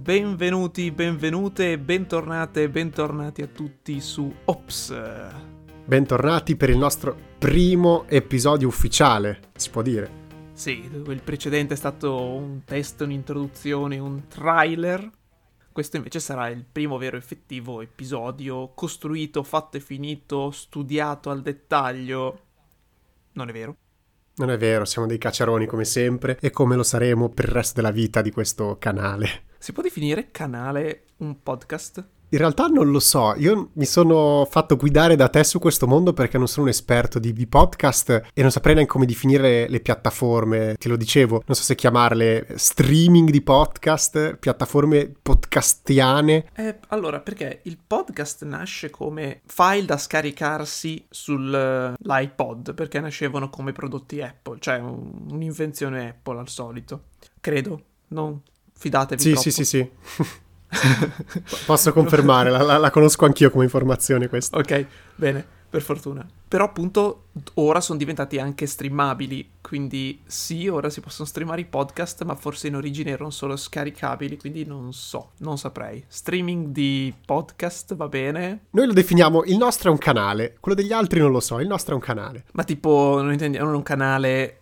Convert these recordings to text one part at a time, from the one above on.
benvenuti, benvenute, bentornate, bentornati a tutti su Ops. Bentornati per il nostro primo episodio ufficiale, si può dire. Sì, il precedente è stato un test, un'introduzione, un trailer. Questo invece sarà il primo vero effettivo episodio costruito, fatto e finito, studiato al dettaglio. Non è vero? Non è vero, siamo dei cacciaroni come sempre e come lo saremo per il resto della vita di questo canale. Si può definire canale un podcast? In realtà non lo so, io mi sono fatto guidare da te su questo mondo perché non sono un esperto di, di podcast e non saprei neanche come definire le piattaforme, te lo dicevo, non so se chiamarle streaming di podcast, piattaforme podcastiane. Eh, allora, perché il podcast nasce come file da scaricarsi sull'iPod, perché nascevano come prodotti Apple, cioè un, un'invenzione Apple al solito, credo, non fidatevi sì, troppo. Sì, sì, sì. Posso confermare, la, la, la, conosco anch'io come informazione questa. Ok, bene, per fortuna. Però appunto ora sono diventati anche streamabili, quindi sì, ora si possono streamare i podcast, ma forse in origine erano solo scaricabili, quindi non so, non saprei. Streaming di podcast va bene? Noi lo definiamo, il nostro è un canale, quello degli altri non lo so, il nostro è un canale. Ma tipo, non intendiamo un canale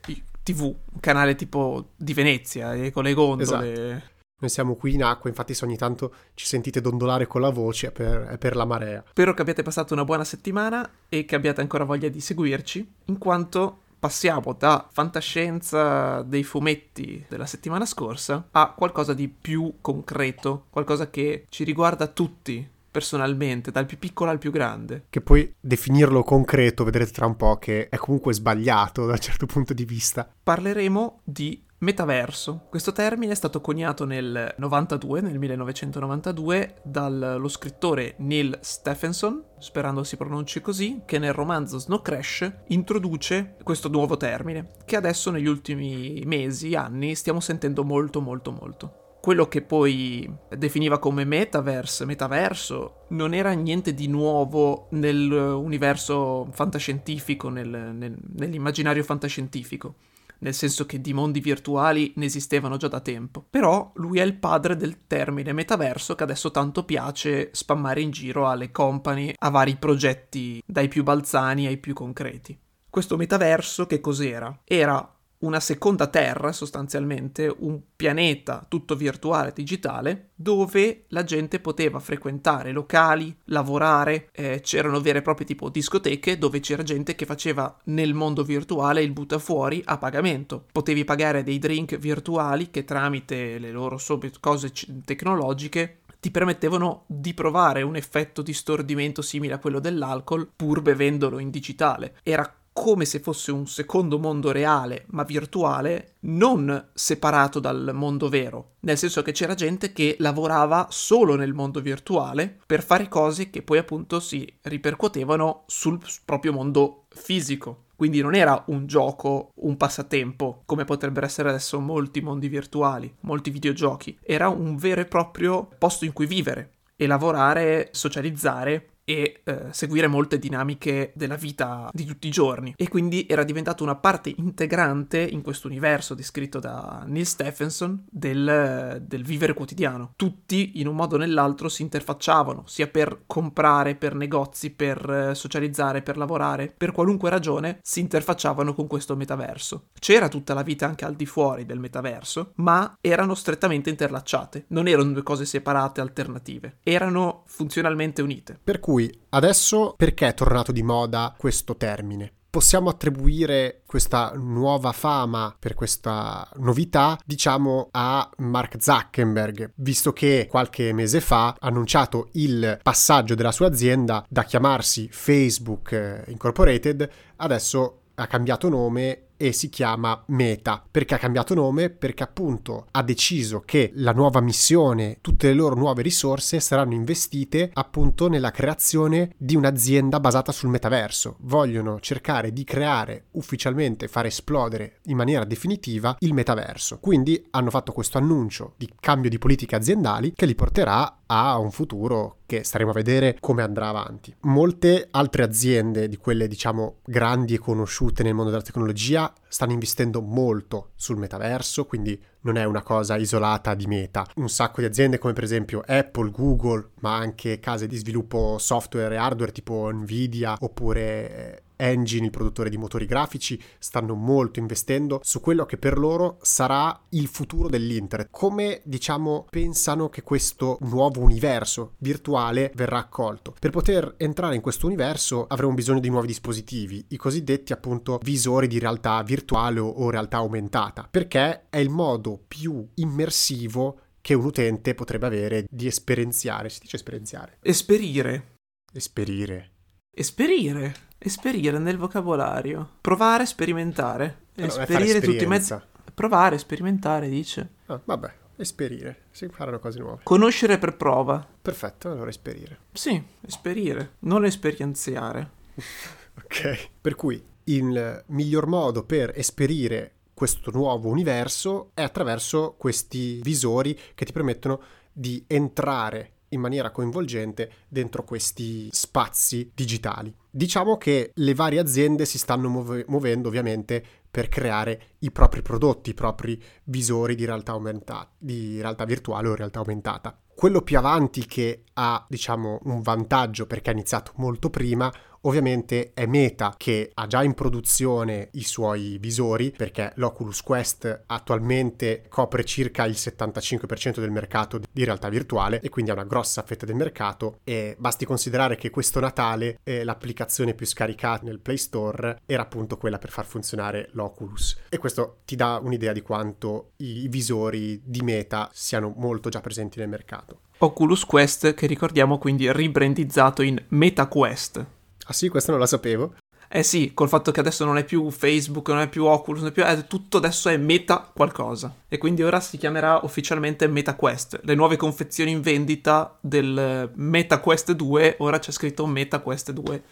TV, un canale tipo di Venezia, eh, con le gondole... Esatto. Noi siamo qui in acqua, infatti se ogni tanto ci sentite dondolare con la voce è per, è per, la marea. Spero che abbiate passato una buona settimana e che abbiate ancora voglia di seguirci, in quanto passiamo da fantascienza dei fumetti della settimana scorsa a qualcosa di più concreto, qualcosa che ci riguarda tutti personalmente, dal più piccolo al più grande. Che poi definirlo concreto, vedrete tra un po' che è comunque sbagliato da un certo punto di vista. Parleremo di Metaverso. Questo termine è stato coniato nel 92, nel 1992, dallo scrittore Neil Stephenson, sperando si pronunci così, che nel romanzo Snow Crash introduce questo nuovo termine, che adesso negli ultimi mesi, anni, stiamo sentendo molto molto molto quello che poi definiva come metaverse, metaverso, non era niente di nuovo nell'universo fantascientifico, nel, nel, nell'immaginario fantascientifico nel senso che di mondi virtuali ne esistevano già da tempo. Però lui è il padre del termine metaverso che adesso tanto piace spammare in giro alle company, a vari progetti, dai più balzani ai più concreti. Questo metaverso che cos'era? Era una seconda terra sostanzialmente, un pianeta tutto virtuale digitale dove la gente poteva frequentare locali, lavorare, eh, c'erano vere e proprie tipo discoteche dove c'era gente che faceva nel mondo virtuale il buttafuori a pagamento. Potevi pagare dei drink virtuali che tramite le loro cose tecnologiche ti permettevano di provare un effetto di stordimento simile a quello dell'alcol pur bevendolo in digitale. Era come se fosse un secondo mondo reale, ma virtuale, non separato dal mondo vero, nel senso che c'era gente che lavorava solo nel mondo virtuale per fare cose che poi appunto si ripercuotevano sul proprio mondo fisico. Quindi non era un gioco, un passatempo, come potrebbero essere adesso molti mondi virtuali, molti videogiochi. Era un vero e proprio posto in cui vivere e lavorare, socializzare e eh, seguire molte dinamiche della vita di tutti i giorni e quindi era diventato una parte integrante in questo universo descritto da Neil Stephenson del, del vivere quotidiano. Tutti in un modo o nell'altro si interfacciavano sia per comprare, per negozi, per eh, socializzare, per lavorare, per qualunque ragione si interfacciavano con questo metaverso. C'era tutta la vita anche al di fuori del metaverso, ma erano strettamente interlacciate, non erano due cose separate alternative, erano funzionalmente unite. Per cui cui adesso perché è tornato di moda questo termine? Possiamo attribuire questa nuova fama per questa novità, diciamo, a Mark Zuckerberg, visto che qualche mese fa ha annunciato il passaggio della sua azienda da chiamarsi Facebook Incorporated, adesso ha cambiato nome e si chiama Meta. Perché ha cambiato nome? Perché appunto ha deciso che la nuova missione, tutte le loro nuove risorse saranno investite appunto nella creazione di un'azienda basata sul metaverso. Vogliono cercare di creare ufficialmente, far esplodere in maniera definitiva il metaverso. Quindi hanno fatto questo annuncio di cambio di politiche aziendali che li porterà a un futuro che staremo a vedere come andrà avanti. Molte altre aziende di quelle diciamo grandi e conosciute nel mondo della tecnologia stanno investendo molto sul metaverso, quindi non è una cosa isolata di meta. Un sacco di aziende come per esempio Apple, Google, ma anche case di sviluppo software e hardware tipo Nvidia oppure eh, Engine, il produttore di motori grafici, stanno molto investendo su quello che per loro sarà il futuro dell'internet. Come diciamo pensano che questo nuovo universo virtuale verrà accolto? Per poter entrare in questo universo avremo bisogno di nuovi dispositivi, i cosiddetti appunto visori di realtà virtuale o realtà aumentata, perché è il modo più immersivo che un utente potrebbe avere di esperienziare. Si dice esperienziare? Esperire. Esperire. Esperire. Esperire nel vocabolario. Provare, sperimentare. Esperire tutti i mezzi. Provare, sperimentare, dice. Ah, vabbè, esperire. Si imparano cose nuove. Conoscere per prova. Perfetto, allora esperire. Sì, esperire, non esperienziare. ok. Per cui il miglior modo per esperire questo nuovo universo è attraverso questi visori che ti permettono di entrare in maniera coinvolgente dentro questi spazi digitali. Diciamo che le varie aziende si stanno muove- muovendo ovviamente per creare i propri prodotti, i propri visori di realtà aumentata, di realtà virtuale o realtà aumentata. Quello più avanti che ha, diciamo, un vantaggio perché ha iniziato molto prima Ovviamente è Meta che ha già in produzione i suoi visori perché l'Oculus Quest attualmente copre circa il 75% del mercato di realtà virtuale e quindi ha una grossa fetta del mercato e basti considerare che questo Natale eh, l'applicazione più scaricata nel Play Store era appunto quella per far funzionare l'Oculus e questo ti dà un'idea di quanto i visori di Meta siano molto già presenti nel mercato. Oculus Quest che ricordiamo quindi ribrandizzato in MetaQuest. Ah sì, questo non la sapevo. Eh sì, col fatto che adesso non è più Facebook, non è più Oculus, non è più... Eh, tutto adesso è Meta qualcosa. E quindi ora si chiamerà ufficialmente MetaQuest. Le nuove confezioni in vendita del MetaQuest 2, ora c'è scritto MetaQuest 2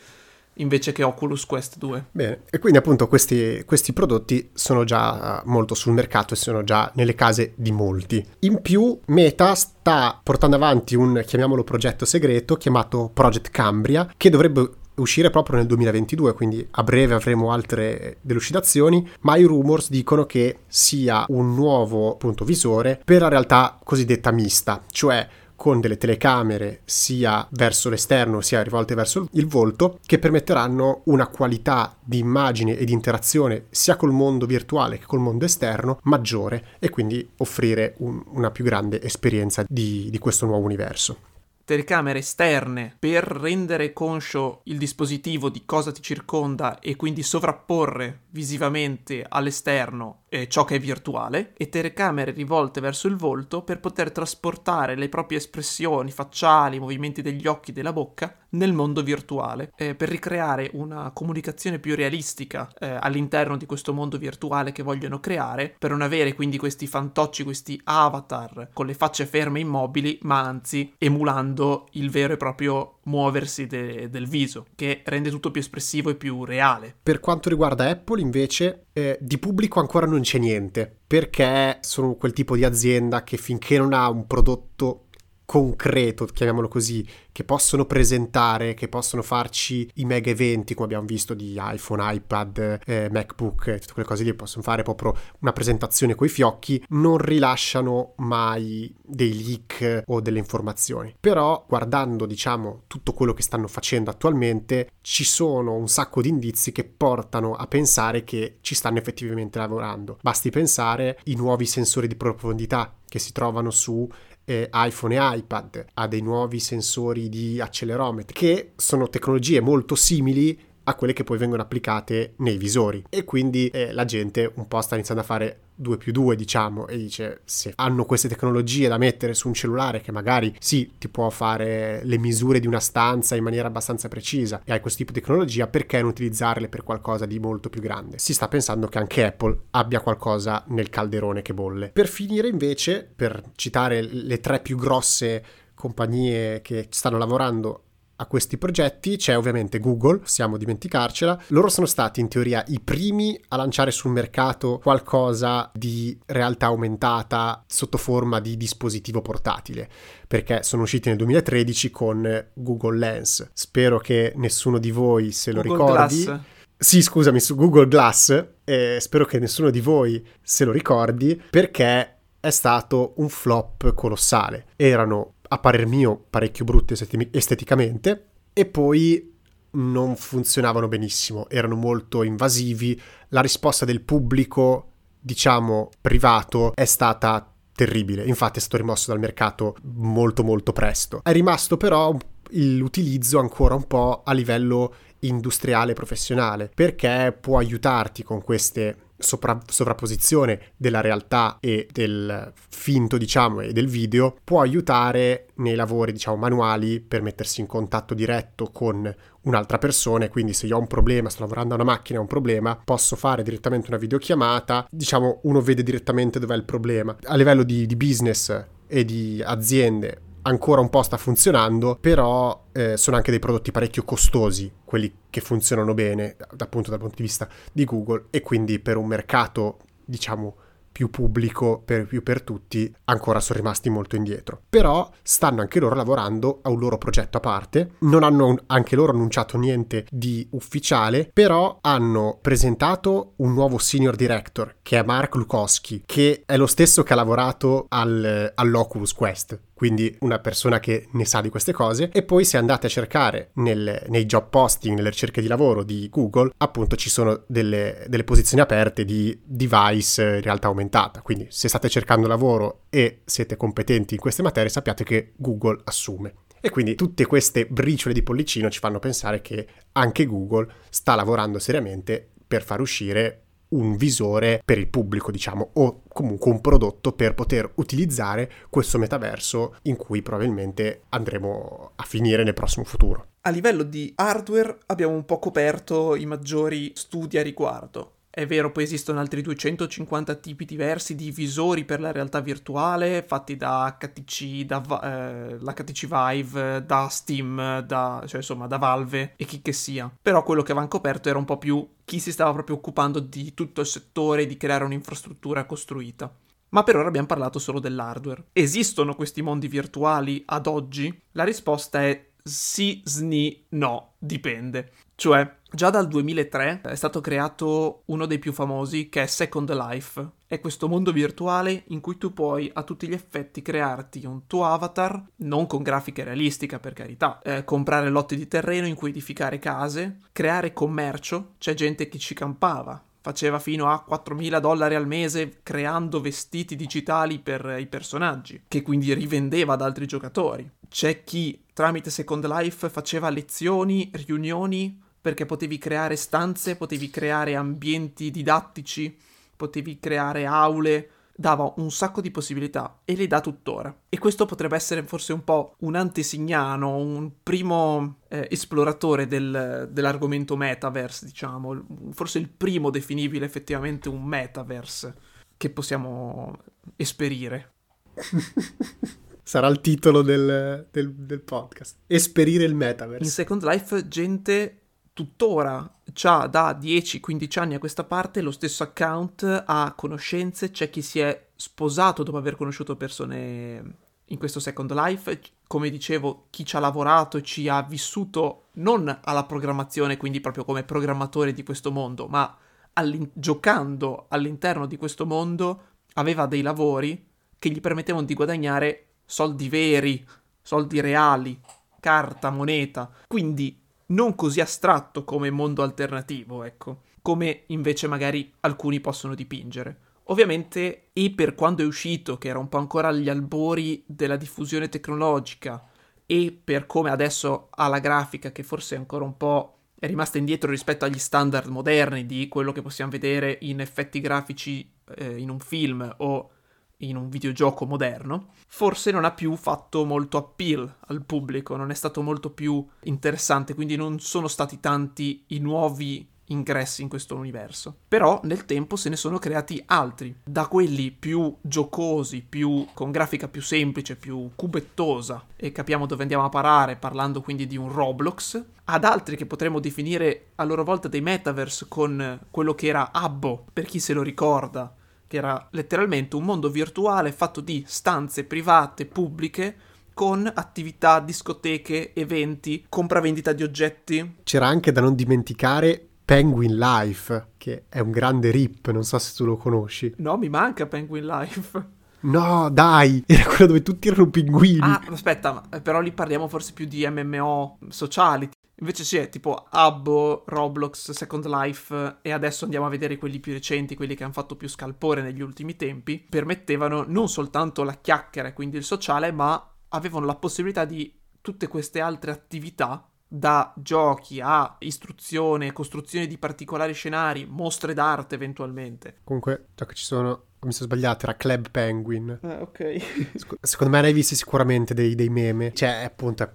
invece che Oculus Quest 2. Bene, e quindi appunto questi, questi, prodotti sono già molto sul mercato e sono già nelle case di molti. In più Meta sta portando avanti un, chiamiamolo progetto segreto, chiamato Project Cambria, che dovrebbe uscire proprio nel 2022, quindi a breve avremo altre delucidazioni, ma i rumors dicono che sia un nuovo appunto visore per la realtà cosiddetta mista, cioè con delle telecamere sia verso l'esterno sia rivolte verso il volto che permetteranno una qualità di immagine e di interazione sia col mondo virtuale che col mondo esterno maggiore e quindi offrire un, una più grande esperienza di, di questo nuovo universo telecamere esterne per rendere conscio il dispositivo di cosa ti circonda e quindi sovrapporre visivamente all'esterno eh, ciò che è virtuale e telecamere rivolte verso il volto per poter trasportare le proprie espressioni facciali, i movimenti degli occhi, della bocca nel mondo virtuale eh, per ricreare una comunicazione più realistica eh, all'interno di questo mondo virtuale che vogliono creare per non avere quindi questi fantocci, questi avatar con le facce ferme immobili ma anzi emulando il vero e proprio muoversi de- del viso che rende tutto più espressivo e più reale. Per quanto riguarda Apple invece eh, di pubblico ancora non c'è niente perché sono quel tipo di azienda che finché non ha un prodotto concreto, chiamiamolo così, che possono presentare, che possono farci i mega eventi, come abbiamo visto di iPhone, iPad, eh, MacBook, tutte quelle cose lì, possono fare proprio una presentazione coi fiocchi, non rilasciano mai dei leak o delle informazioni. Però guardando, diciamo, tutto quello che stanno facendo attualmente, ci sono un sacco di indizi che portano a pensare che ci stanno effettivamente lavorando. Basti pensare ai nuovi sensori di profondità che si trovano su eh, iPhone e iPad, ha dei nuovi sensori di accelerometri, che sono tecnologie molto simili a quelle che poi vengono applicate nei visori. E quindi eh, la gente un po' sta iniziando a fare 2 più 2 diciamo e dice se hanno queste tecnologie da mettere su un cellulare che magari sì ti può fare le misure di una stanza in maniera abbastanza precisa e hai questo tipo di tecnologia perché non utilizzarle per qualcosa di molto più grande? Si sta pensando che anche Apple abbia qualcosa nel calderone che bolle. Per finire invece per citare le tre più grosse compagnie che stanno lavorando a questi progetti c'è ovviamente Google, possiamo dimenticarcela. Loro sono stati in teoria i primi a lanciare sul mercato qualcosa di realtà aumentata sotto forma di dispositivo portatile, perché sono usciti nel 2013 con Google Lens. Spero che nessuno di voi se lo Google ricordi. Glass. Sì, scusami, su Google Glass, eh, spero che nessuno di voi se lo ricordi, perché è stato un flop colossale. Erano, a parer mio, parecchio brutti esteti- esteticamente e poi non funzionavano benissimo, erano molto invasivi. La risposta del pubblico, diciamo, privato è stata terribile. Infatti è stato rimosso dal mercato molto molto presto. È rimasto però l'utilizzo ancora un po' a livello industriale professionale perché può aiutarti con queste sopra- sovrapposizione della realtà e del finto, diciamo, e del video, può aiutare nei lavori, diciamo, manuali per mettersi in contatto diretto con un'altra persona. Quindi, se io ho un problema, sto lavorando a una macchina, ho un problema, posso fare direttamente una videochiamata. Diciamo, uno vede direttamente dov'è il problema. A livello di, di business e di aziende ancora un po' sta funzionando, però eh, sono anche dei prodotti parecchio costosi, quelli che funzionano bene appunto dal punto di vista di Google e quindi per un mercato, diciamo, più pubblico, per, più per tutti, ancora sono rimasti molto indietro. Però stanno anche loro lavorando a un loro progetto a parte, non hanno anche loro annunciato niente di ufficiale, però hanno presentato un nuovo senior director che è Mark Lukowski, che è lo stesso che ha lavorato al, all'Oculus Quest quindi una persona che ne sa di queste cose. E poi se andate a cercare nel, nei job posting, nelle ricerche di lavoro di Google, appunto ci sono delle, delle posizioni aperte di device in realtà aumentata. Quindi se state cercando lavoro e siete competenti in queste materie, sappiate che Google assume. E quindi tutte queste briciole di pollicino ci fanno pensare che anche Google sta lavorando seriamente per far uscire un visore per il pubblico, diciamo, o comunque un prodotto per poter utilizzare questo metaverso in cui probabilmente andremo a finire nel prossimo futuro. A livello di hardware abbiamo un po' coperto i maggiori studi a riguardo. È vero, poi esistono altri 250 tipi diversi di visori per la realtà virtuale, fatti da HTC, da eh, l'HTC Vive, da Steam, da, cioè insomma da Valve e chi che sia. Però quello che avevano coperto era un po' più chi si stava proprio occupando di tutto il settore di creare un'infrastruttura costruita. Ma per ora abbiamo parlato solo dell'hardware. Esistono questi mondi virtuali ad oggi? La risposta è sì, sni, no, dipende. Cioè, già dal 2003 è stato creato uno dei più famosi che è Second Life. È questo mondo virtuale in cui tu puoi a tutti gli effetti crearti un tuo avatar, non con grafica realistica per carità, eh, comprare lotti di terreno in cui edificare case, creare commercio, c'è gente che ci campava, faceva fino a 4.000 dollari al mese creando vestiti digitali per i personaggi, che quindi rivendeva ad altri giocatori. C'è chi tramite Second Life faceva lezioni, riunioni perché potevi creare stanze, potevi creare ambienti didattici, potevi creare aule, dava un sacco di possibilità e le dà tuttora. E questo potrebbe essere forse un po' un antesignano, un primo eh, esploratore del, dell'argomento metaverse, diciamo, forse il primo definibile effettivamente un metaverse che possiamo esperire. Sarà il titolo del, del, del podcast. Esperire il metaverse. In Second Life gente tuttora ha da 10-15 anni a questa parte lo stesso account, ha conoscenze, c'è chi si è sposato dopo aver conosciuto persone in questo Second Life, come dicevo, chi ci ha lavorato ci ha vissuto non alla programmazione, quindi proprio come programmatore di questo mondo, ma all'in- giocando all'interno di questo mondo, aveva dei lavori che gli permettevano di guadagnare soldi veri, soldi reali, carta, moneta. Quindi non così astratto come mondo alternativo, ecco, come invece magari alcuni possono dipingere. Ovviamente, e per quando è uscito, che era un po' ancora agli albori della diffusione tecnologica, e per come adesso ha la grafica, che forse è ancora un po' è rimasta indietro rispetto agli standard moderni di quello che possiamo vedere in effetti grafici eh, in un film o in un videogioco moderno, forse non ha più fatto molto appeal al pubblico, non è stato molto più interessante, quindi non sono stati tanti i nuovi ingressi in questo universo. Però nel tempo se ne sono creati altri, da quelli più giocosi, più con grafica più semplice, più cubettosa e capiamo dove andiamo a parare parlando quindi di un Roblox, ad altri che potremmo definire a loro volta dei metaverse con quello che era Abbo, per chi se lo ricorda, che era letteralmente un mondo virtuale fatto di stanze private, pubbliche, con attività, discoteche, eventi, compravendita di oggetti. C'era anche da non dimenticare Penguin Life, che è un grande rip, non so se tu lo conosci. No, mi manca Penguin Life. No, dai, era quello dove tutti erano pinguini. Ah, aspetta, però lì parliamo forse più di MMO sociali. Invece sì, è tipo Abbo, Roblox, Second Life e adesso andiamo a vedere quelli più recenti, quelli che hanno fatto più scalpore negli ultimi tempi, permettevano non soltanto la chiacchiera e quindi il sociale, ma avevano la possibilità di tutte queste altre attività da giochi a istruzione, costruzione di particolari scenari, mostre d'arte eventualmente. Comunque, già che ci sono, mi sono sbagliato, era Club Penguin. Ah, ok. Secondo me ne hai visti sicuramente dei, dei meme. Cioè, appunto, è,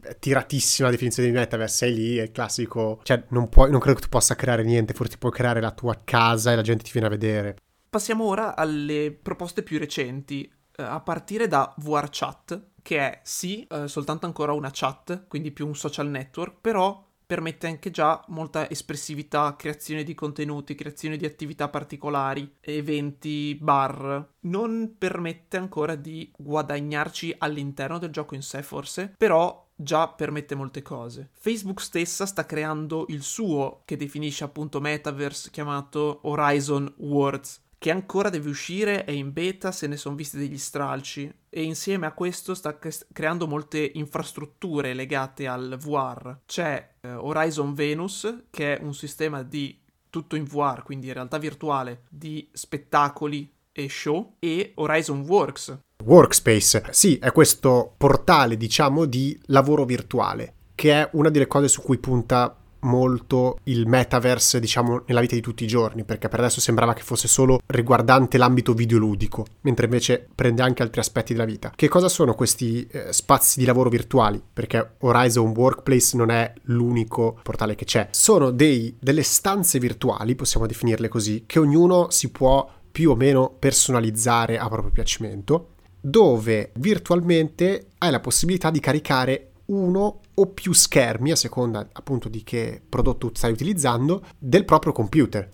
è tiratissima la definizione di metaverse. Sei lì, è il classico. Cioè, non, puoi, non credo che tu possa creare niente, forse puoi creare la tua casa e la gente ti viene a vedere. Passiamo ora alle proposte più recenti, eh, a partire da VRChat, che è sì eh, soltanto ancora una chat, quindi più un social network, però permette anche già molta espressività, creazione di contenuti, creazione di attività particolari, eventi, bar. Non permette ancora di guadagnarci all'interno del gioco in sé forse, però già permette molte cose. Facebook stessa sta creando il suo, che definisce appunto metaverse, chiamato Horizon Worlds, che ancora deve uscire, è in beta, se ne sono visti degli stralci e insieme a questo sta cre- creando molte infrastrutture legate al VR. C'è eh, Horizon Venus, che è un sistema di tutto in VR, quindi in realtà virtuale, di spettacoli e show, e Horizon Works. Workspace, sì, è questo portale, diciamo, di lavoro virtuale, che è una delle cose su cui punta molto il metaverse, diciamo, nella vita di tutti i giorni, perché per adesso sembrava che fosse solo riguardante l'ambito videoludico, mentre invece prende anche altri aspetti della vita. Che cosa sono questi eh, spazi di lavoro virtuali? Perché Horizon Workplace non è l'unico portale che c'è. Sono dei, delle stanze virtuali, possiamo definirle così, che ognuno si può più o meno personalizzare a proprio piacimento, dove virtualmente hai la possibilità di caricare uno o più schermi, a seconda appunto di che prodotto stai utilizzando, del proprio computer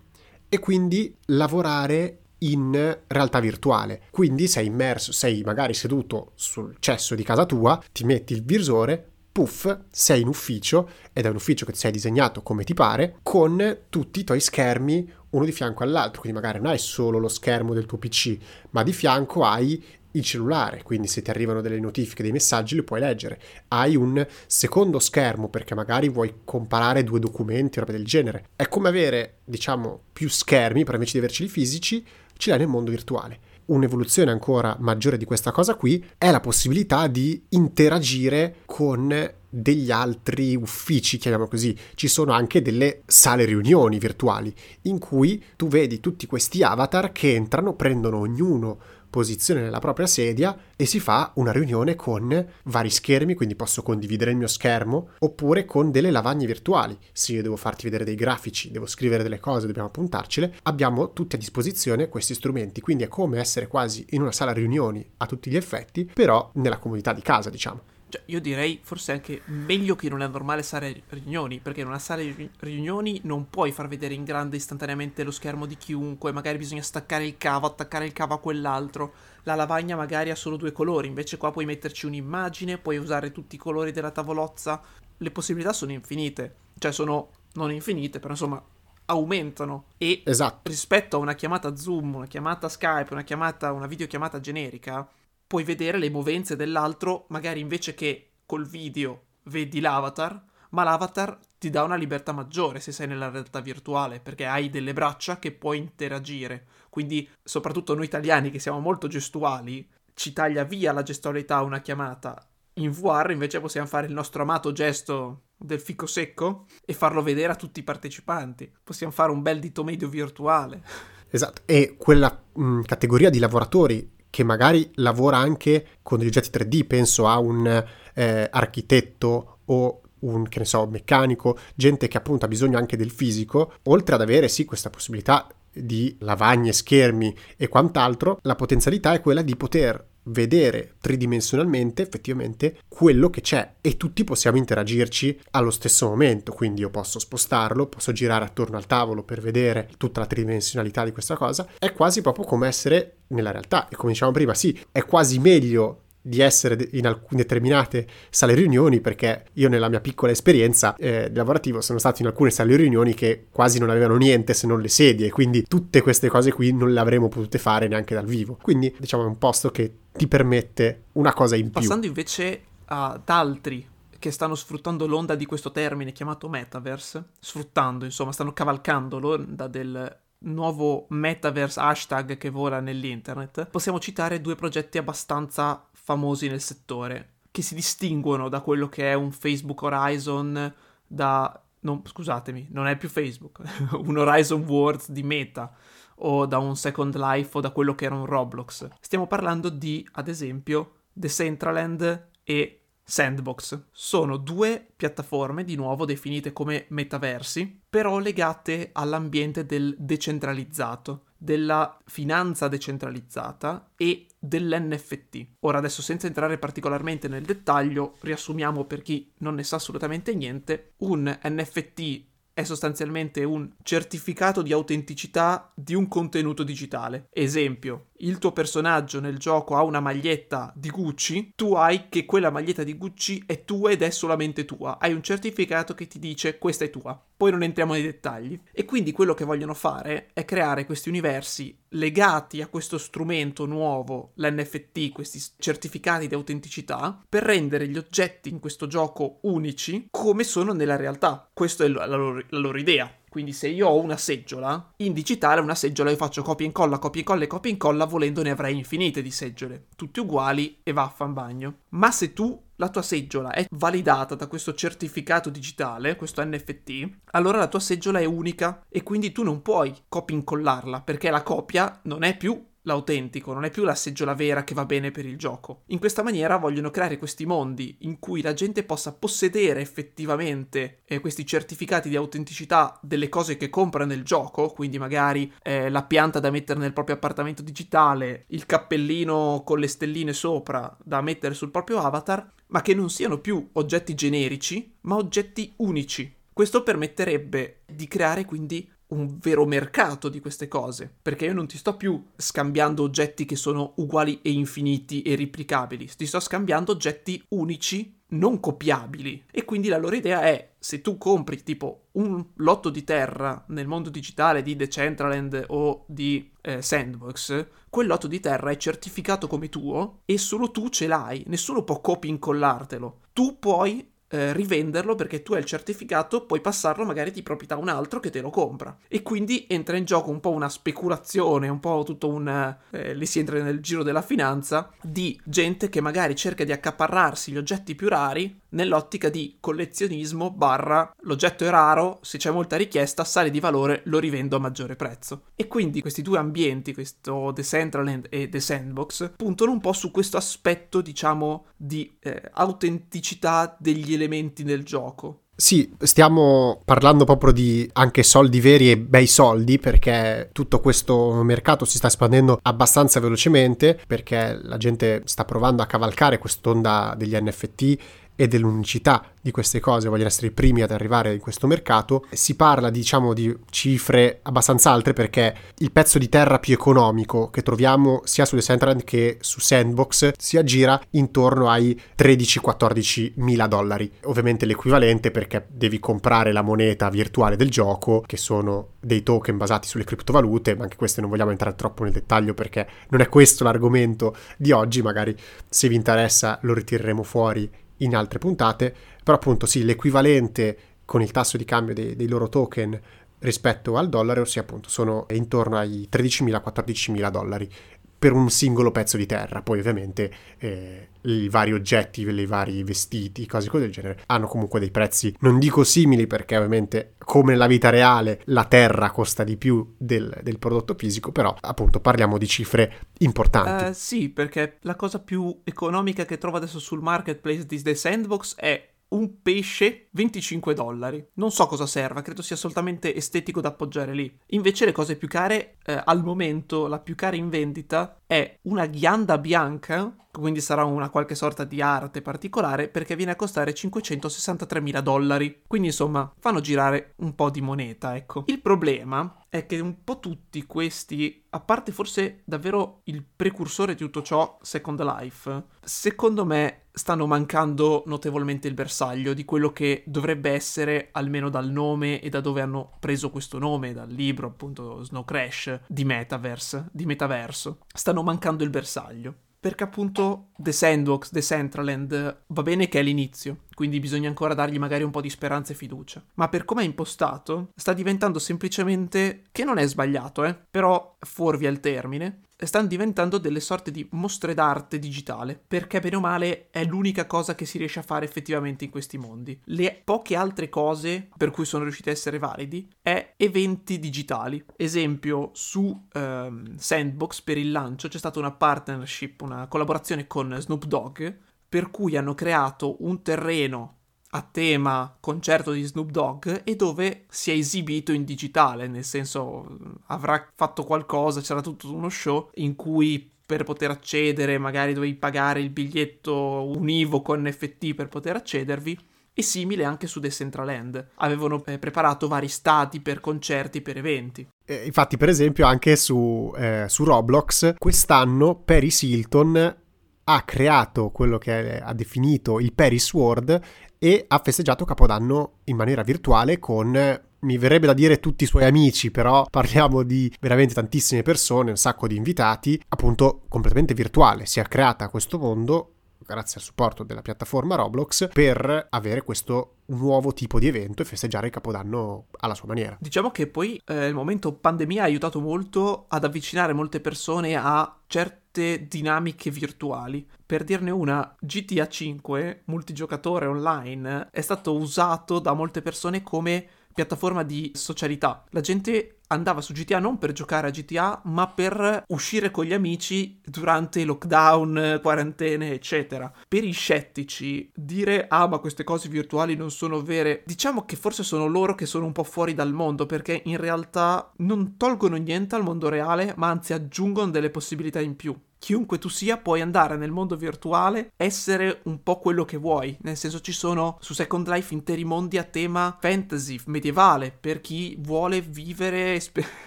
e quindi lavorare in realtà virtuale. Quindi sei immerso, sei magari seduto sul cesso di casa tua, ti metti il visore, puff, sei in ufficio ed è un ufficio che ti sei disegnato come ti pare, con tutti i tuoi schermi uno di fianco all'altro, quindi magari non hai solo lo schermo del tuo PC, ma di fianco hai il cellulare, quindi se ti arrivano delle notifiche, dei messaggi, li puoi leggere. Hai un secondo schermo perché magari vuoi comparare due documenti o roba del genere. È come avere, diciamo, più schermi, però invece di averceli fisici, ce l'hai nel mondo virtuale. Un'evoluzione ancora maggiore di questa cosa qui è la possibilità di interagire con degli altri uffici, chiamiamo così. Ci sono anche delle sale riunioni virtuali in cui tu vedi tutti questi avatar che entrano, prendono ognuno posizione nella propria sedia e si fa una riunione con vari schermi, quindi posso condividere il mio schermo, oppure con delle lavagne virtuali. Se io devo farti vedere dei grafici, devo scrivere delle cose, dobbiamo appuntarcele, abbiamo tutti a disposizione questi strumenti, quindi è come essere quasi in una sala riunioni a tutti gli effetti, però nella comodità di casa, diciamo. Cioè, io direi forse anche meglio che in una normale sala riunioni, perché in una sala riunioni non puoi far vedere in grande istantaneamente lo schermo di chiunque, magari bisogna staccare il cavo, attaccare il cavo a quell'altro. La lavagna magari ha solo due colori, invece qua puoi metterci un'immagine, puoi usare tutti i colori della tavolozza. Le possibilità sono infinite, cioè sono non infinite, però insomma aumentano e esatto. rispetto a una chiamata Zoom, una chiamata Skype, una chiamata una videochiamata generica, puoi vedere le movenze dell'altro, magari invece che col video vedi l'avatar, ma l'avatar ti dà una libertà maggiore se sei nella realtà virtuale, perché hai delle braccia che puoi interagire. Quindi, soprattutto noi italiani che siamo molto gestuali, ci taglia via la gestualità una chiamata. In VR invece possiamo fare il nostro amato gesto del fico secco e farlo vedere a tutti i partecipanti. Possiamo fare un bel dito medio virtuale. Esatto, e quella mh, categoria di lavoratori che magari lavora anche con degli oggetti 3D, penso a un eh, architetto o un, che ne so, meccanico, gente che appunto ha bisogno anche del fisico, oltre ad avere sì questa possibilità di lavagne, schermi e quant'altro, la potenzialità è quella di poter vedere tridimensionalmente effettivamente quello che c'è e tutti possiamo interagirci allo stesso momento, quindi io posso spostarlo, posso girare attorno al tavolo per vedere tutta la tridimensionalità di questa cosa, è quasi proprio come essere nella realtà. E come dicevamo prima, sì, è quasi meglio di essere in alcune determinate sale riunioni perché io nella mia piccola esperienza eh, lavorativo sono stato in alcune sale riunioni che quasi non avevano niente se non le sedie quindi tutte queste cose qui non le avremmo potute fare neanche dal vivo. Quindi diciamo è un posto che ti permette una cosa in più. Passando invece ad altri che stanno sfruttando l'onda di questo termine chiamato metaverse sfruttando insomma stanno cavalcando l'onda del nuovo metaverse hashtag che vola nell'internet, possiamo citare due progetti abbastanza famosi nel settore, che si distinguono da quello che è un Facebook Horizon, da... No, scusatemi, non è più Facebook, un Horizon Worlds di Meta, o da un Second Life o da quello che era un Roblox. Stiamo parlando di, ad esempio, Decentraland e Sandbox. Sono due piattaforme, di nuovo definite come metaversi, però legate all'ambiente del decentralizzato, della finanza decentralizzata e dell'NFT. Ora adesso senza entrare particolarmente nel dettaglio, riassumiamo per chi non ne sa assolutamente niente, un NFT è sostanzialmente un certificato di autenticità di un contenuto digitale. Esempio, il tuo personaggio nel gioco ha una maglietta di Gucci, tu hai che quella maglietta di Gucci è tua ed è solamente tua. Hai un certificato che ti dice questa è tua. Poi non entriamo nei dettagli. E quindi quello che vogliono fare è creare questi universi legati a questo strumento nuovo, l'NFT, questi certificati di autenticità, per rendere gli oggetti in questo gioco unici come sono nella realtà. Questa è la loro, la loro idea. Quindi se io ho una seggiola, in digitale una seggiola io faccio copia e incolla, copia e incolla e copia e incolla, volendo ne avrai infinite di seggiole, tutte uguali e vaffan bagno. Ma se tu la tua seggiola è validata da questo certificato digitale, questo NFT, allora la tua seggiola è unica e quindi tu non puoi copia e incollarla perché la copia non è più l'autentico, non è più la seggiola vera che va bene per il gioco. In questa maniera vogliono creare questi mondi in cui la gente possa possedere effettivamente eh, questi certificati di autenticità delle cose che compra nel gioco, quindi magari eh, la pianta da mettere nel proprio appartamento digitale, il cappellino con le stelline sopra da mettere sul proprio avatar, ma che non siano più oggetti generici, ma oggetti unici. Questo permetterebbe di creare quindi un vero mercato di queste cose, perché io non ti sto più scambiando oggetti che sono uguali e infiniti e replicabili, ti sto scambiando oggetti unici, non copiabili. E quindi la loro idea è, se tu compri tipo un lotto di terra nel mondo digitale di Decentraland o di eh, Sandbox, quel lotto di terra è certificato come tuo e solo tu ce l'hai, nessuno può copia incollartelo. Tu puoi eh, rivenderlo perché tu hai il certificato, puoi passarlo magari di proprietà a un altro che te lo compra. E quindi entra in gioco un po' una speculazione, un po' tutto un... Eh, lì si entra nel giro della finanza, di gente che magari cerca di accaparrarsi gli oggetti più rari nell'ottica di collezionismo barra l'oggetto è raro, se c'è molta richiesta sale di valore, lo rivendo a maggiore prezzo. E quindi questi due ambienti, questo Decentraland e The Sandbox, puntano un po' su questo aspetto, diciamo, di eh, autenticità degli elementi del gioco. Sì, stiamo parlando proprio di anche soldi veri e bei soldi perché tutto questo mercato si sta espandendo abbastanza velocemente perché la gente sta provando a cavalcare quest'onda degli NFT e dell'unicità di queste cose, vogliono essere i primi ad arrivare in questo mercato. Si parla, diciamo, di cifre abbastanza alte perché il pezzo di terra più economico che troviamo sia su Decentraland che su Sandbox si aggira intorno ai 13-14 mila dollari. Ovviamente l'equivalente perché devi comprare la moneta virtuale del gioco, che sono dei token basati sulle criptovalute, ma anche queste non vogliamo entrare troppo nel dettaglio perché non è questo l'argomento di oggi, magari se vi interessa lo ritireremo fuori in altre puntate, però appunto sì, l'equivalente con il tasso di cambio dei, dei loro token rispetto al dollaro, ossia appunto sono intorno ai 13.000-14.000 dollari per un singolo pezzo di terra. Poi ovviamente eh, i vari oggetti, i vari vestiti, cose del genere, hanno comunque dei prezzi, non dico simili perché ovviamente come nella vita reale la terra costa di più del, del prodotto fisico, però appunto parliamo di cifre importanti. Uh, sì, perché la cosa più economica che trovo adesso sul marketplace di The Sandbox è un pesce 25 dollari. Non so cosa serva, credo sia solamente estetico da appoggiare lì. Invece le cose più care, eh, al momento la più cara in vendita è una ghianda bianca, quindi sarà una qualche sorta di arte particolare, perché viene a costare 563 mila dollari. Quindi insomma fanno girare un po' di moneta, ecco. Il problema è che un po' tutti questi, a parte forse davvero il precursore di tutto ciò, Second Life, secondo me stanno mancando notevolmente il bersaglio di quello che dovrebbe essere, almeno dal nome e da dove hanno preso questo nome, dal libro appunto Snow Crash, di Metaverse, di metaverso. Stanno mancando il bersaglio perché appunto The Sandbox, The Centraland va bene che è l'inizio, quindi bisogna ancora dargli magari un po' di speranza e fiducia. Ma per come è impostato, sta diventando semplicemente, che non è sbagliato, eh, però fuorvia il termine, stanno diventando delle sorte di mostre d'arte digitale, perché bene o male è l'unica cosa che si riesce a fare effettivamente in questi mondi. Le poche altre cose per cui sono riusciti a essere validi è eventi digitali. Esempio, su um, Sandbox per il lancio c'è stata una partnership, una collaborazione con Snoop Dogg, per cui hanno creato un terreno a tema concerto di Snoop Dogg e dove si è esibito in digitale, nel senso avrà fatto qualcosa, c'era tutto uno show in cui per poter accedere magari dovevi pagare il biglietto univoco NFT per poter accedervi e simile anche su Decentraland. Avevano eh, preparato vari stati per concerti, per eventi. Eh, infatti, per esempio, anche su, eh, su Roblox, quest'anno Paris Hilton ha creato quello che ha definito il Paris World e ha festeggiato Capodanno in maniera virtuale con mi verrebbe da dire tutti i suoi amici, però parliamo di veramente tantissime persone, un sacco di invitati, appunto completamente virtuale. Si è creata questo mondo grazie al supporto della piattaforma Roblox per avere questo nuovo tipo di evento e festeggiare il Capodanno alla sua maniera. Diciamo che poi eh, il momento pandemia ha aiutato molto ad avvicinare molte persone a certe dinamiche virtuali. Per dirne una, GTA 5 multigiocatore online è stato usato da molte persone come piattaforma di socialità. La gente andava su GTA non per giocare a GTA, ma per uscire con gli amici durante lockdown, quarantene, eccetera. Per i scettici, dire ah, ma queste cose virtuali non sono vere, diciamo che forse sono loro che sono un po' fuori dal mondo, perché in realtà non tolgono niente al mondo reale, ma anzi aggiungono delle possibilità in più chiunque tu sia puoi andare nel mondo virtuale, essere un po' quello che vuoi, nel senso ci sono su Second Life interi mondi a tema fantasy, medievale, per chi vuole vivere, esper-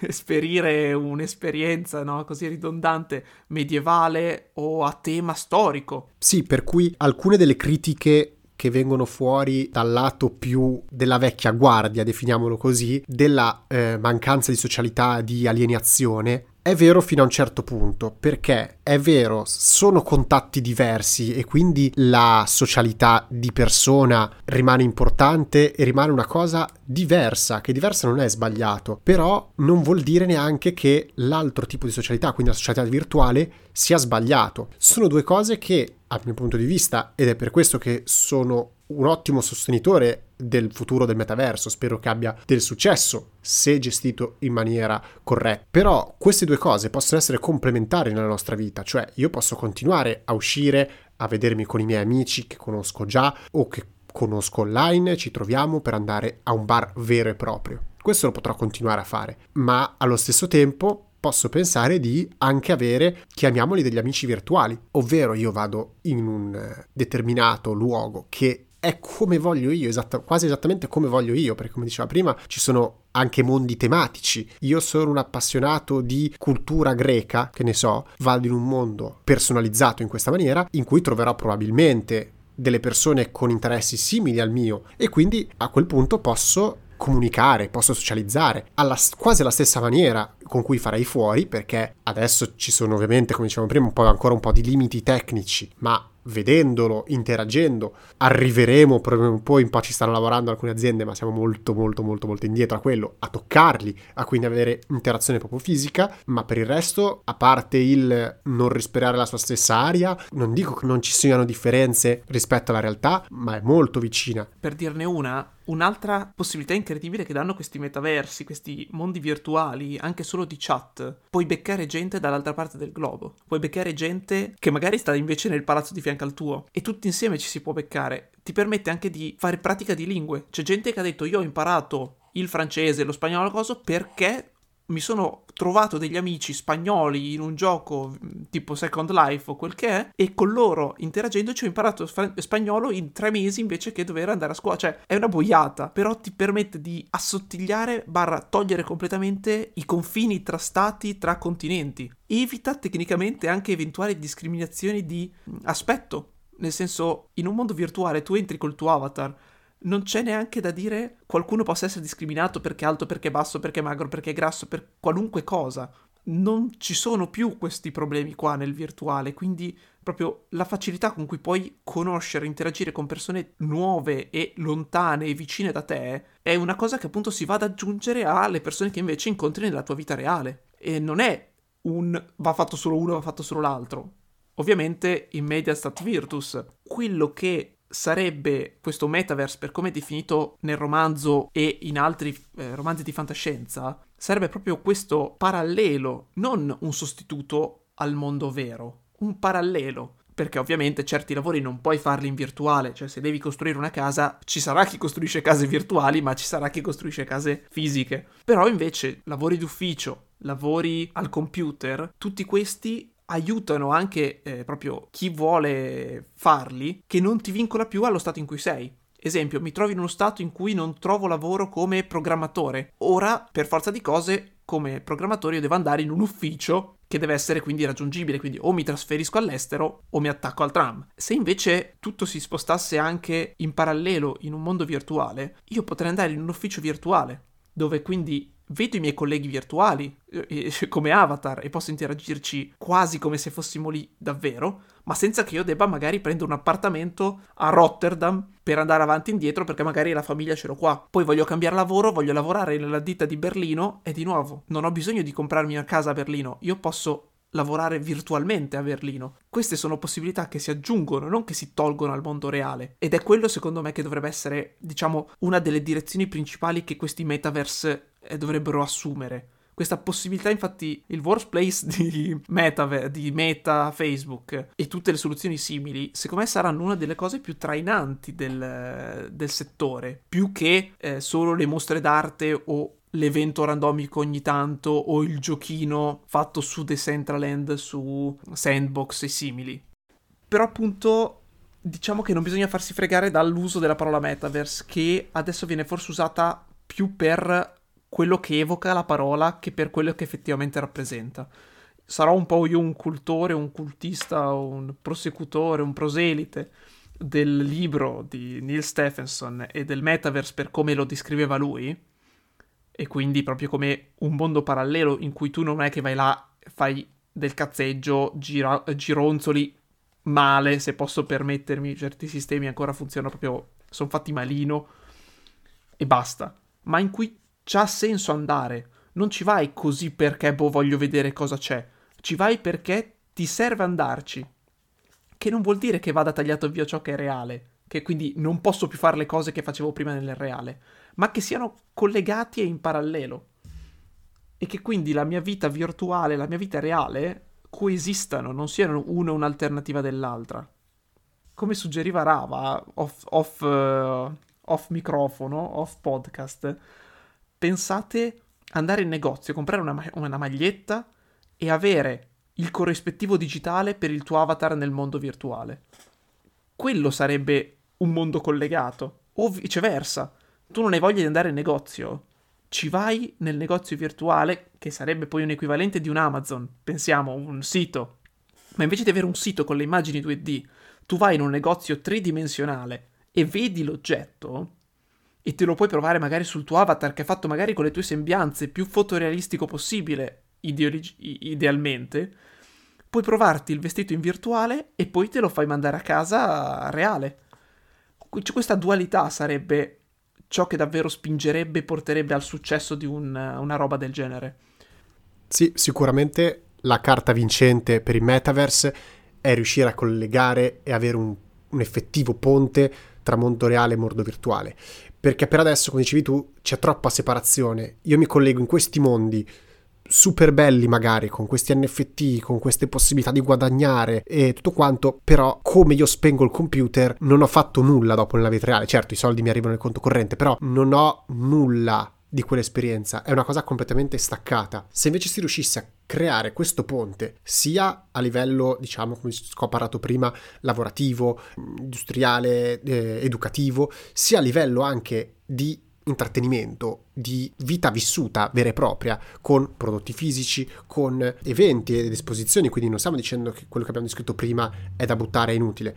esperire un'esperienza, no? così ridondante, medievale o a tema storico. Sì, per cui alcune delle critiche che vengono fuori dal lato più della vecchia guardia, definiamolo così, della eh, mancanza di socialità, di alienazione, è vero fino a un certo punto, perché è vero, sono contatti diversi e quindi la socialità di persona rimane importante e rimane una cosa diversa, che diversa non è sbagliato, però non vuol dire neanche che l'altro tipo di socialità, quindi la socialità virtuale, sia sbagliato. Sono due cose che, dal mio punto di vista, ed è per questo che sono un ottimo sostenitore del futuro del metaverso, spero che abbia del successo se gestito in maniera corretta. Però queste due cose possono essere complementari nella nostra vita, cioè io posso continuare a uscire, a vedermi con i miei amici che conosco già o che conosco online, ci troviamo per andare a un bar vero e proprio. Questo lo potrò continuare a fare, ma allo stesso tempo posso pensare di anche avere, chiamiamoli degli amici virtuali, ovvero io vado in un determinato luogo che è come voglio io, esatta, quasi esattamente come voglio io, perché come diceva prima ci sono anche mondi tematici. Io sono un appassionato di cultura greca, che ne so, vado in un mondo personalizzato in questa maniera, in cui troverò probabilmente delle persone con interessi simili al mio e quindi a quel punto posso comunicare, posso socializzare alla, quasi alla stessa maniera con cui farei fuori, perché adesso ci sono ovviamente, come dicevamo prima, un ancora un po' di limiti tecnici, ma vedendolo, interagendo, arriveremo poi un po' ci stanno lavorando alcune aziende, ma siamo molto molto molto molto indietro a quello, a toccarli, a quindi avere interazione proprio fisica, ma per il resto, a parte il non respirare la sua stessa aria, non dico che non ci siano differenze rispetto alla realtà, ma è molto vicina. Per dirne una, Un'altra possibilità incredibile che danno questi metaversi, questi mondi virtuali, anche solo di chat, puoi beccare gente dall'altra parte del globo, puoi beccare gente che magari sta invece nel palazzo di fianco al tuo e tutti insieme ci si può beccare. Ti permette anche di fare pratica di lingue. C'è gente che ha detto io ho imparato il francese, lo spagnolo, cosa perché mi sono trovato degli amici spagnoli in un gioco mm, tipo Second Life o quel che è e con loro interagendoci ho imparato spagnolo in tre mesi invece che dover andare a scuola. Cioè è una boiata, però ti permette di assottigliare barra togliere completamente i confini tra stati, tra continenti. Evita tecnicamente anche eventuali discriminazioni di mm, aspetto. Nel senso, in un mondo virtuale tu entri col tuo avatar, non c'è neanche da dire qualcuno possa essere discriminato perché è alto, perché è basso, perché è magro, perché è grasso, per qualunque cosa. Non ci sono più questi problemi qua nel virtuale, quindi proprio la facilità con cui puoi conoscere, interagire con persone nuove e lontane e vicine da te è una cosa che appunto si va ad aggiungere alle persone che invece incontri nella tua vita reale. E non è un va fatto solo uno, va fatto solo l'altro. Ovviamente in media stat virtus, quello che sarebbe questo metaverse, per come è definito nel romanzo e in altri eh, romanzi di fantascienza, sarebbe proprio questo parallelo, non un sostituto al mondo vero, un parallelo. Perché ovviamente certi lavori non puoi farli in virtuale, cioè se devi costruire una casa ci sarà chi costruisce case virtuali, ma ci sarà chi costruisce case fisiche. Però invece lavori d'ufficio, lavori al computer, tutti questi aiutano anche eh, proprio chi vuole farli, che non ti vincola più allo stato in cui sei. Esempio, mi trovo in uno stato in cui non trovo lavoro come programmatore. Ora, per forza di cose, come programmatore io devo andare in un ufficio che deve essere quindi raggiungibile, quindi o mi trasferisco all'estero o mi attacco al tram. Se invece tutto si spostasse anche in parallelo in un mondo virtuale, io potrei andare in un ufficio virtuale, dove quindi vedo i miei colleghi virtuali eh, come avatar e posso interagirci quasi come se fossimo lì davvero, ma senza che io debba magari prendere un appartamento a Rotterdam per andare avanti e indietro perché magari la famiglia ce l'ho qua. Poi voglio cambiare lavoro, voglio lavorare nella ditta di Berlino e di nuovo non ho bisogno di comprarmi una casa a Berlino, io posso lavorare virtualmente a Berlino. Queste sono possibilità che si aggiungono, non che si tolgono al mondo reale. Ed è quello secondo me che dovrebbe essere, diciamo, una delle direzioni principali che questi metaverse eh, dovrebbero assumere. Questa possibilità, infatti, il workplace di Meta, di Meta, Facebook e tutte le soluzioni simili, secondo me saranno una delle cose più trainanti del, del settore, più che eh, solo le mostre d'arte o l'evento randomico ogni tanto o il giochino fatto su Decentraland, su Sandbox e simili. Però appunto diciamo che non bisogna farsi fregare dall'uso della parola metaverse che adesso viene forse usata più per quello che evoca la parola che per quello che effettivamente rappresenta. Sarò un po' io un cultore, un cultista, un prosecutore, un proselite del libro di Neil Stephenson e del metaverse per come lo descriveva lui, e quindi proprio come un mondo parallelo in cui tu non è che vai là, fai del cazzeggio, gira- gironzoli male, se posso permettermi, certi sistemi ancora funzionano proprio, sono fatti malino e basta, ma in cui c'ha senso andare, non ci vai così perché boh voglio vedere cosa c'è, ci vai perché ti serve andarci, che non vuol dire che vada tagliato via ciò che è reale, che quindi non posso più fare le cose che facevo prima nel reale, ma che siano collegati e in parallelo. E che quindi la mia vita virtuale e la mia vita reale coesistano, non siano una un'alternativa dell'altra. Come suggeriva Rava, off, off, uh, off microfono, off podcast, pensate andare in negozio, comprare una, una maglietta e avere il corrispettivo digitale per il tuo avatar nel mondo virtuale. Quello sarebbe un mondo collegato. O viceversa, tu non hai voglia di andare in negozio, ci vai nel negozio virtuale, che sarebbe poi un equivalente di un Amazon, pensiamo, un sito, ma invece di avere un sito con le immagini 2D, tu vai in un negozio tridimensionale e vedi l'oggetto e te lo puoi provare magari sul tuo avatar che è fatto magari con le tue sembianze più fotorealistico possibile, ideologi- idealmente, puoi provarti il vestito in virtuale e poi te lo fai mandare a casa reale. Questa dualità sarebbe ciò che davvero spingerebbe e porterebbe al successo di un, una roba del genere. Sì, sicuramente la carta vincente per il metaverse è riuscire a collegare e avere un, un effettivo ponte tra mondo reale e mondo virtuale. Perché per adesso, come dicevi tu, c'è troppa separazione. Io mi collego in questi mondi super belli magari con questi NFT, con queste possibilità di guadagnare e tutto quanto, però come io spengo il computer non ho fatto nulla dopo nella vita reale. Certo, i soldi mi arrivano nel conto corrente, però non ho nulla di quell'esperienza, è una cosa completamente staccata. Se invece si riuscisse a creare questo ponte sia a livello, diciamo, come ho parlato prima, lavorativo, industriale, eh, educativo, sia a livello anche di intrattenimento, di vita vissuta vera e propria, con prodotti fisici, con eventi ed esposizioni, quindi non stiamo dicendo che quello che abbiamo descritto prima è da buttare, è inutile,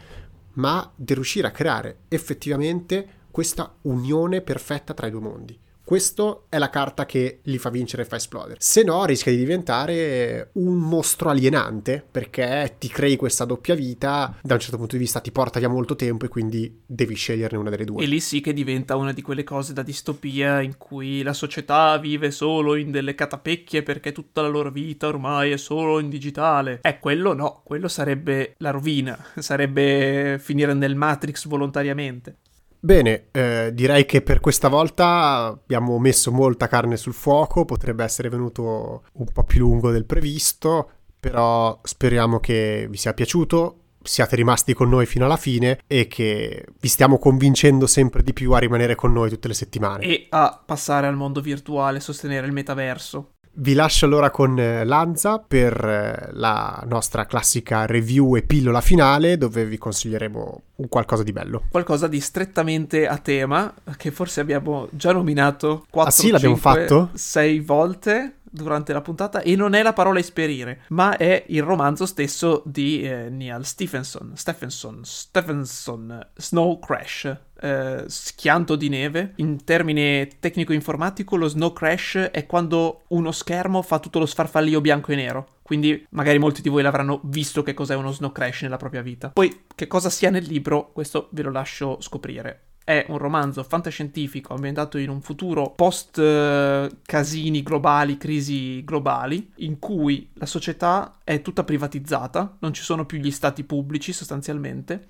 ma di riuscire a creare effettivamente questa unione perfetta tra i due mondi. Questo è la carta che li fa vincere e fa esplodere. Se no, rischia di diventare un mostro alienante perché ti crei questa doppia vita, da un certo punto di vista ti porta via molto tempo e quindi devi sceglierne una delle due. E lì sì che diventa una di quelle cose da distopia in cui la società vive solo in delle catapecchie perché tutta la loro vita ormai è solo in digitale. Eh, quello no, quello sarebbe la rovina, sarebbe finire nel Matrix volontariamente. Bene, eh, direi che per questa volta abbiamo messo molta carne sul fuoco, potrebbe essere venuto un po' più lungo del previsto, però speriamo che vi sia piaciuto, siate rimasti con noi fino alla fine e che vi stiamo convincendo sempre di più a rimanere con noi tutte le settimane. E a passare al mondo virtuale, sostenere il metaverso. Vi lascio allora con eh, Lanza per eh, la nostra classica review e pillola finale dove vi consiglieremo un qualcosa di bello. Qualcosa di strettamente a tema che forse abbiamo già nominato 4 ah, sì, l'abbiamo 5, fatto? 6 volte durante la puntata e non è la parola esperire, ma è il romanzo stesso di eh, Neil Stephenson, Stephenson, Stephenson, Snow Crash, eh, schianto di neve. In termine tecnico-informatico, lo snow crash è quando uno schermo fa tutto lo sfarfallio bianco e nero. Quindi magari molti di voi l'avranno visto che cos'è uno snow crash nella propria vita. Poi che cosa sia nel libro, questo ve lo lascio scoprire è un romanzo fantascientifico ambientato in un futuro post eh, casini globali, crisi globali, in cui la società è tutta privatizzata, non ci sono più gli stati pubblici sostanzialmente,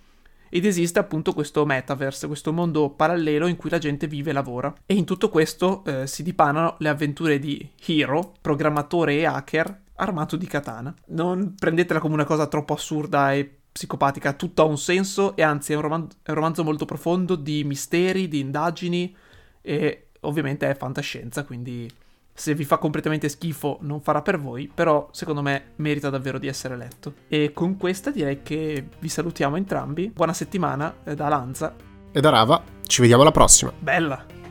ed esiste appunto questo metaverse, questo mondo parallelo in cui la gente vive e lavora. E in tutto questo eh, si dipanano le avventure di Hiro, programmatore e hacker armato di katana. Non prendetela come una cosa troppo assurda e psicopatica, tutto ha un senso e anzi è un, roman- è un romanzo molto profondo di misteri, di indagini e ovviamente è fantascienza, quindi se vi fa completamente schifo non farà per voi, però secondo me merita davvero di essere letto. E con questa direi che vi salutiamo entrambi. Buona settimana da Lanza. E da Rava, ci vediamo alla prossima. Bella!